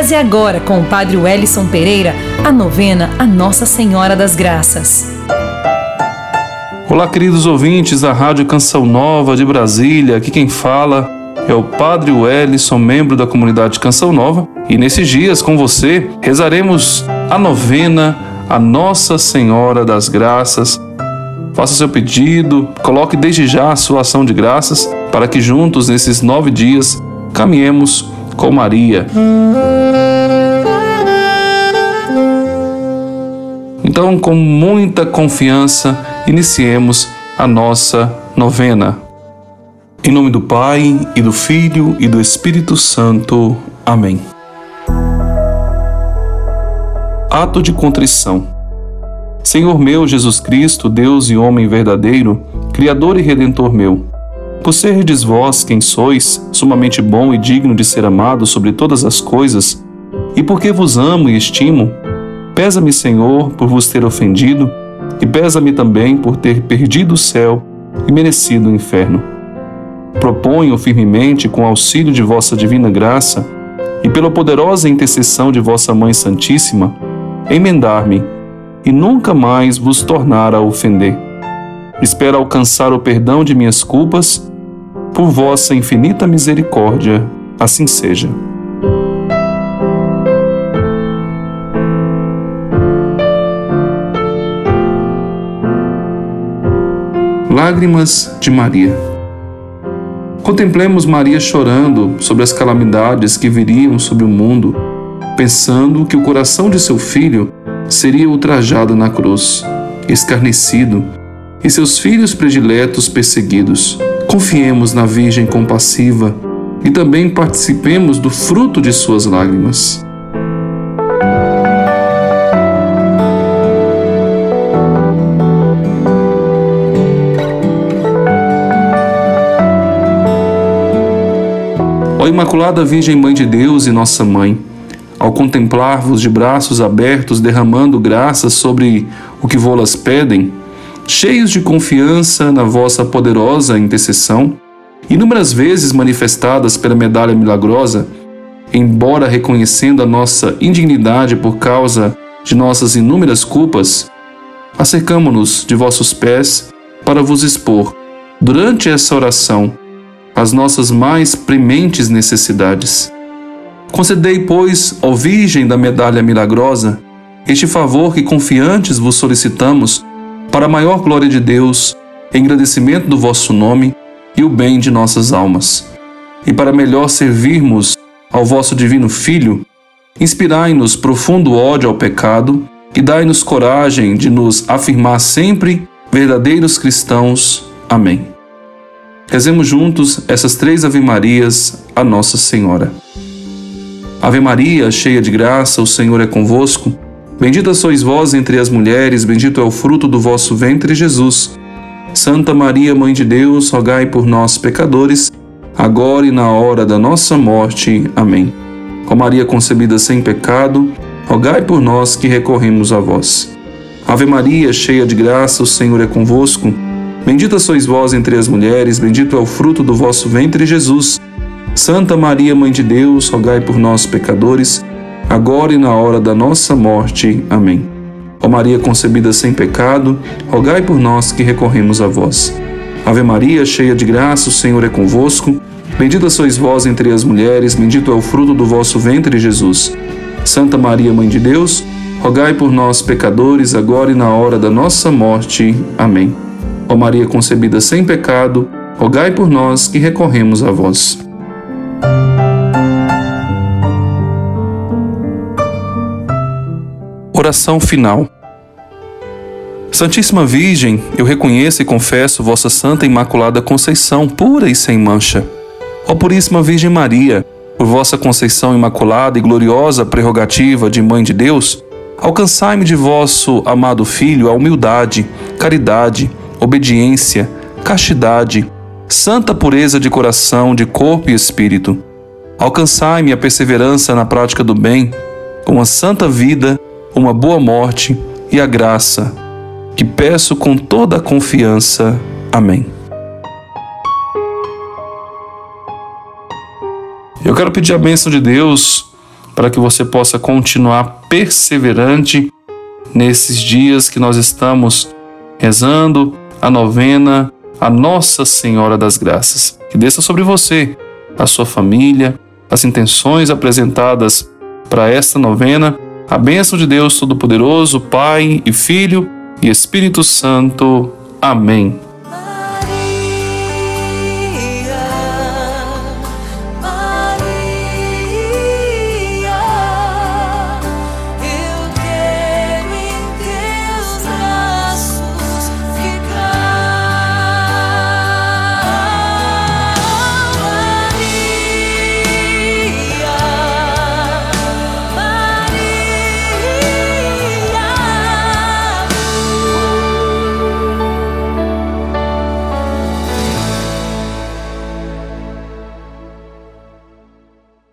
Reze agora com o Padre Wellison Pereira a novena a Nossa Senhora das Graças. Olá, queridos ouvintes da Rádio Canção Nova de Brasília. Aqui quem fala é o Padre Wellison, membro da comunidade Canção Nova. E nesses dias, com você, rezaremos a novena a Nossa Senhora das Graças. Faça seu pedido, coloque desde já a sua ação de graças para que juntos, nesses nove dias, caminhemos com Maria. Então, com muita confiança, iniciemos a nossa novena. Em nome do Pai, e do Filho, e do Espírito Santo. Amém. Ato de contrição. Senhor meu Jesus Cristo, Deus e homem verdadeiro, Criador e Redentor meu, por serdes vós quem sois, sumamente bom e digno de ser amado sobre todas as coisas, e porque vos amo e estimo, pesa-me, Senhor, por vos ter ofendido, e pesa-me também por ter perdido o céu e merecido o inferno. Proponho firmemente, com auxílio de vossa divina graça, e pela poderosa intercessão de vossa Mãe Santíssima, emendar-me e nunca mais vos tornar a ofender. Espero alcançar o perdão de minhas culpas por vossa infinita misericórdia, assim seja. Lágrimas de Maria. Contemplemos Maria chorando sobre as calamidades que viriam sobre o mundo, pensando que o coração de seu filho seria ultrajado na cruz, escarnecido, e seus filhos prediletos perseguidos. Confiemos na Virgem compassiva e também participemos do fruto de suas lágrimas. Ó Imaculada Virgem Mãe de Deus e Nossa Mãe, ao contemplar-vos de braços abertos derramando graças sobre o que vô-las pedem, cheios de confiança na vossa poderosa intercessão, inúmeras vezes manifestadas pela medalha milagrosa, embora reconhecendo a nossa indignidade por causa de nossas inúmeras culpas, acercamo-nos de vossos pés para vos expor, durante essa oração, as nossas mais prementes necessidades. Concedei, pois, ó Virgem da medalha milagrosa, este favor que confiantes vos solicitamos para a maior glória de Deus, engrandecimento do vosso nome e o bem de nossas almas. E para melhor servirmos ao vosso divino Filho, inspirai-nos profundo ódio ao pecado e dai-nos coragem de nos afirmar sempre verdadeiros cristãos. Amém. Rezemos juntos essas três Ave-Marias a Nossa Senhora. Ave Maria, cheia de graça, o Senhor é convosco. Bendita sois vós entre as mulheres, bendito é o fruto do vosso ventre, Jesus. Santa Maria, Mãe de Deus, rogai por nós, pecadores, agora e na hora da nossa morte. Amém. Ó Maria concebida sem pecado, rogai por nós que recorremos a vós. Ave Maria, cheia de graça, o Senhor é convosco. Bendita sois vós entre as mulheres, bendito é o fruto do vosso ventre, Jesus. Santa Maria, Mãe de Deus, rogai por nós, pecadores, agora e na hora da nossa morte. Amém. Ó Maria concebida sem pecado, rogai por nós que recorremos a vós. Ave Maria, cheia de graça, o Senhor é convosco. Bendita sois vós entre as mulheres, bendito é o fruto do vosso ventre, Jesus. Santa Maria, Mãe de Deus, rogai por nós, pecadores, agora e na hora da nossa morte. Amém. Ó Maria concebida sem pecado, rogai por nós que recorremos a vós. Oração final. Santíssima Virgem, eu reconheço e confesso vossa Santa Imaculada Conceição, pura e sem mancha. Ó Puríssima Virgem Maria, por vossa conceição imaculada e gloriosa prerrogativa de Mãe de Deus, alcançai-me de vosso amado Filho a humildade, caridade, obediência, castidade, santa pureza de coração, de corpo e espírito. Alcançai-me a perseverança na prática do bem, com a santa vida uma boa morte e a graça, que peço com toda a confiança. Amém. Eu quero pedir a bênção de Deus para que você possa continuar perseverante nesses dias que nós estamos rezando a novena a Nossa Senhora das Graças. Que desça sobre você, a sua família, as intenções apresentadas para esta novena, a bênção de Deus Todo-Poderoso, Pai e Filho e Espírito Santo. Amém.